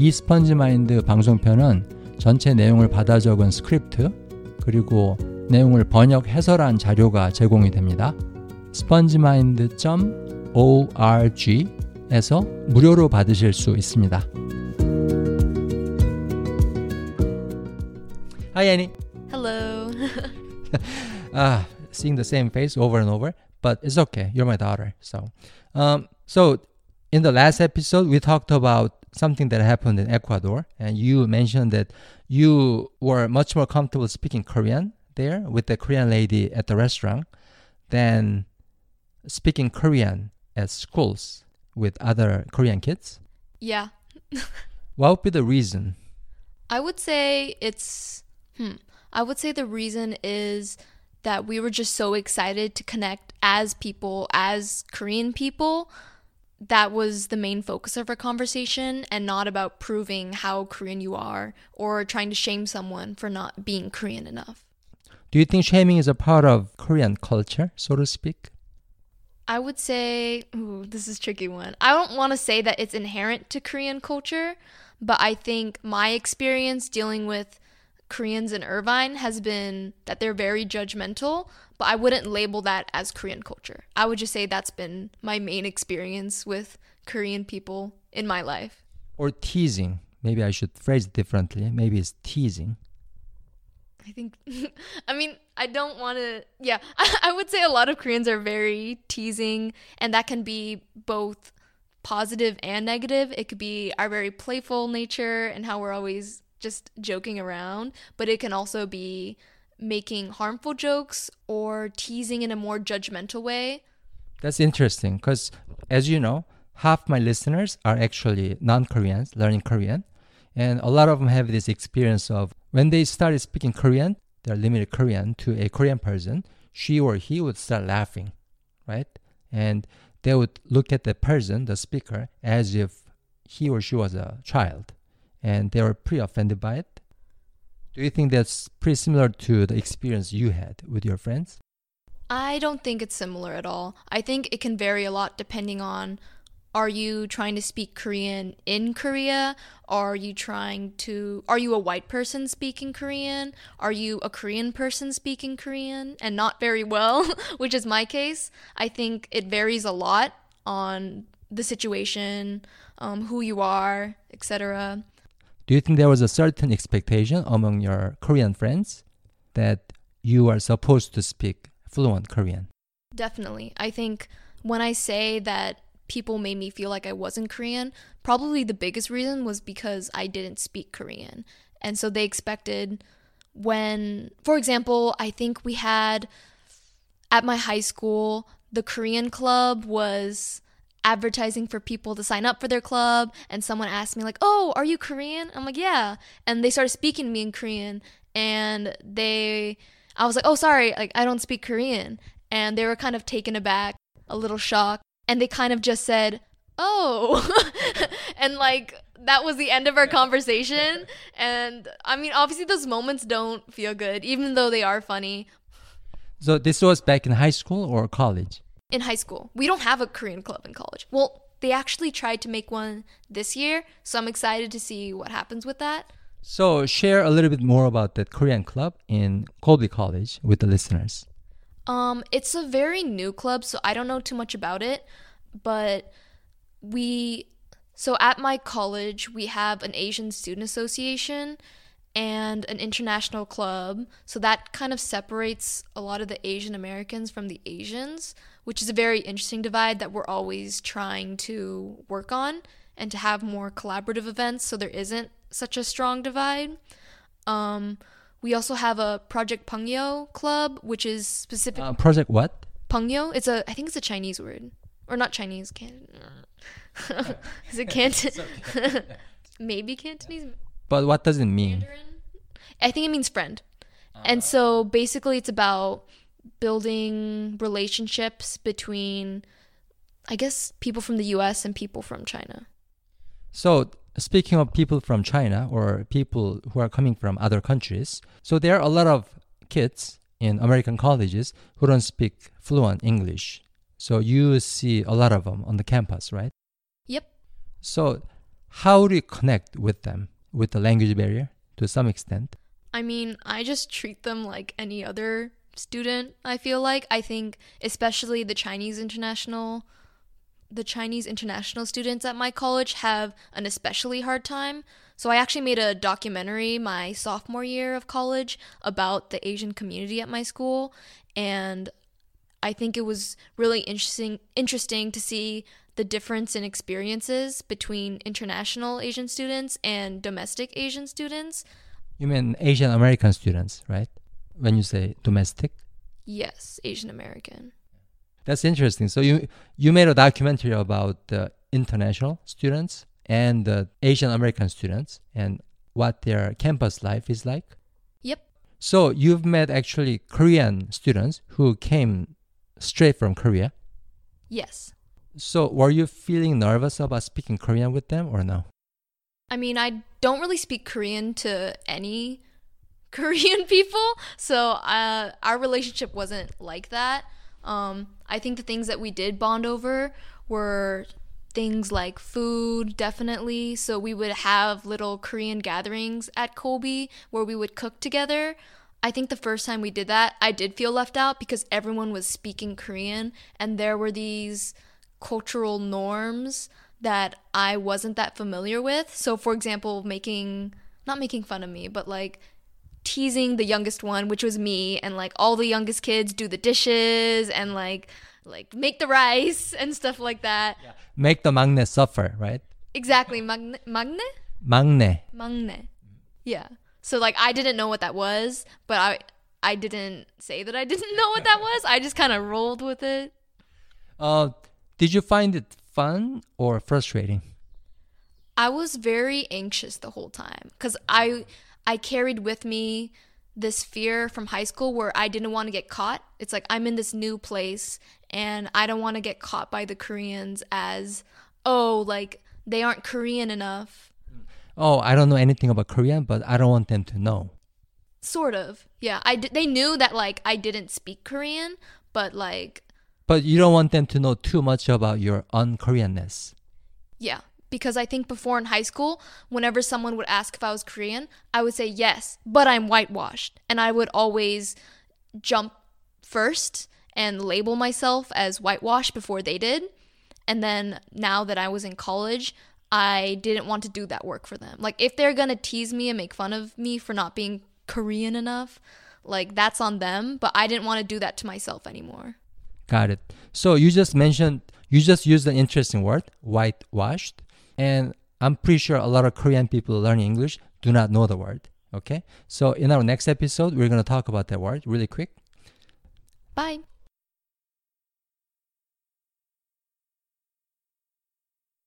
이 스펀지 마인드 방송편은 전체 내용을 받아 적은 스크립트 그리고 내용을 번역 해설한 자료가 제공이 됩니다. spongemind.org에서 무료로 받으실 수 있습니다. Hi Annie. Hello. Ah, seeing the same face over and over, but it's okay. You're my daughter, so. Um, so in the last episode, we talked about something that happened in Ecuador, and you mentioned that you were much more comfortable speaking Korean there with the Korean lady at the restaurant than speaking Korean at schools with other Korean kids. yeah. What would be the reason? I would say it's hmm. I would say the reason is that we were just so excited to connect as people, as Korean people. That was the main focus of our conversation and not about proving how Korean you are or trying to shame someone for not being Korean enough. Do you think shaming is a part of Korean culture, so to speak? I would say, ooh, this is a tricky one. I don't want to say that it's inherent to Korean culture, but I think my experience dealing with Koreans in Irvine has been that they're very judgmental, but I wouldn't label that as Korean culture. I would just say that's been my main experience with Korean people in my life. Or teasing? Maybe I should phrase it differently. Maybe it's teasing. I think, I mean, I don't want to, yeah, I, I would say a lot of Koreans are very teasing, and that can be both positive and negative. It could be our very playful nature and how we're always just joking around, but it can also be making harmful jokes or teasing in a more judgmental way. That's interesting because, as you know, half my listeners are actually non Koreans learning Korean. And a lot of them have this experience of when they started speaking Korean, their limited Korean to a Korean person, she or he would start laughing, right? And they would look at the person, the speaker, as if he or she was a child. And they were pretty offended by it. Do you think that's pretty similar to the experience you had with your friends? I don't think it's similar at all. I think it can vary a lot depending on are you trying to speak Korean in Korea? Are you trying to are you a white person speaking Korean? Are you a Korean person speaking Korean and not very well, which is my case? I think it varies a lot on the situation, um, who you are, etc. Do you think there was a certain expectation among your Korean friends that you are supposed to speak fluent Korean? Definitely. I think when I say that people made me feel like I wasn't Korean, probably the biggest reason was because I didn't speak Korean. And so they expected when, for example, I think we had at my high school, the Korean club was advertising for people to sign up for their club and someone asked me like oh are you korean? I'm like yeah. And they started speaking to me in korean and they i was like oh sorry like i don't speak korean. And they were kind of taken aback a little shocked and they kind of just said oh. And like that was the end of our conversation. And i mean obviously those moments don't feel good even though they are funny. So this was back in high school or college? In high school. We don't have a Korean club in college. Well, they actually tried to make one this year, so I'm excited to see what happens with that. So share a little bit more about that Korean club in Colby College with the listeners. Um, it's a very new club, so I don't know too much about it, but we so at my college we have an Asian student association and an international club. So that kind of separates a lot of the Asian Americans from the Asians, which is a very interesting divide that we're always trying to work on and to have more collaborative events so there isn't such a strong divide. Um, we also have a Project Pengyou club, which is specific. Uh, project what? Pengyou. It's a. I think it's a Chinese word, or not Chinese. Can. is it Canton? Maybe Cantonese. But what does it mean? Mandarin. I think it means friend. And so basically, it's about building relationships between, I guess, people from the US and people from China. So speaking of people from China or people who are coming from other countries, so there are a lot of kids in American colleges who don't speak fluent English. So you see a lot of them on the campus, right? Yep. So how do you connect with them with the language barrier to some extent? I mean, I just treat them like any other student, I feel like. I think especially the Chinese international the Chinese international students at my college have an especially hard time. So I actually made a documentary my sophomore year of college about the Asian community at my school and I think it was really interesting interesting to see the difference in experiences between international Asian students and domestic Asian students. You mean Asian American students, right? When you say domestic? Yes, Asian American. That's interesting. So you you made a documentary about the international students and the Asian American students and what their campus life is like. Yep. So you've met actually Korean students who came straight from Korea. Yes. So were you feeling nervous about speaking Korean with them or no? I mean, I don't really speak Korean to any Korean people, so uh, our relationship wasn't like that. Um, I think the things that we did bond over were things like food, definitely. So we would have little Korean gatherings at Colby where we would cook together. I think the first time we did that, I did feel left out because everyone was speaking Korean and there were these cultural norms that I wasn't that familiar with. So, for example, making, not making fun of me, but like teasing the youngest one, which was me, and like all the youngest kids do the dishes and like, like make the rice and stuff like that. Yeah. Make the maknae suffer, right? Exactly. Magne? Magne? Magne. Yeah. So like I didn't know what that was, but I I didn't say that I didn't know what that was. I just kind of rolled with it. Uh, did you find it fun or frustrating? I was very anxious the whole time cuz I I carried with me this fear from high school where I didn't want to get caught. It's like I'm in this new place and I don't want to get caught by the Koreans as oh, like they aren't Korean enough. Oh, I don't know anything about Korean, but I don't want them to know. Sort of. Yeah, I d- they knew that like I didn't speak Korean, but like But you don't want them to know too much about your un-Koreanness. yeah, because I think before in high school, whenever someone would ask if I was Korean, I would say yes, but I'm whitewashed. And I would always jump first and label myself as whitewashed before they did. And then now that I was in college, I didn't want to do that work for them. Like, if they're gonna tease me and make fun of me for not being Korean enough, like, that's on them. But I didn't want to do that to myself anymore. Got it. So you just mentioned, you just used an interesting word, whitewashed. And I'm pretty sure a lot of Korean people learning English do not know the word. Okay. So in our next episode, we're going to talk about that word really quick. Bye.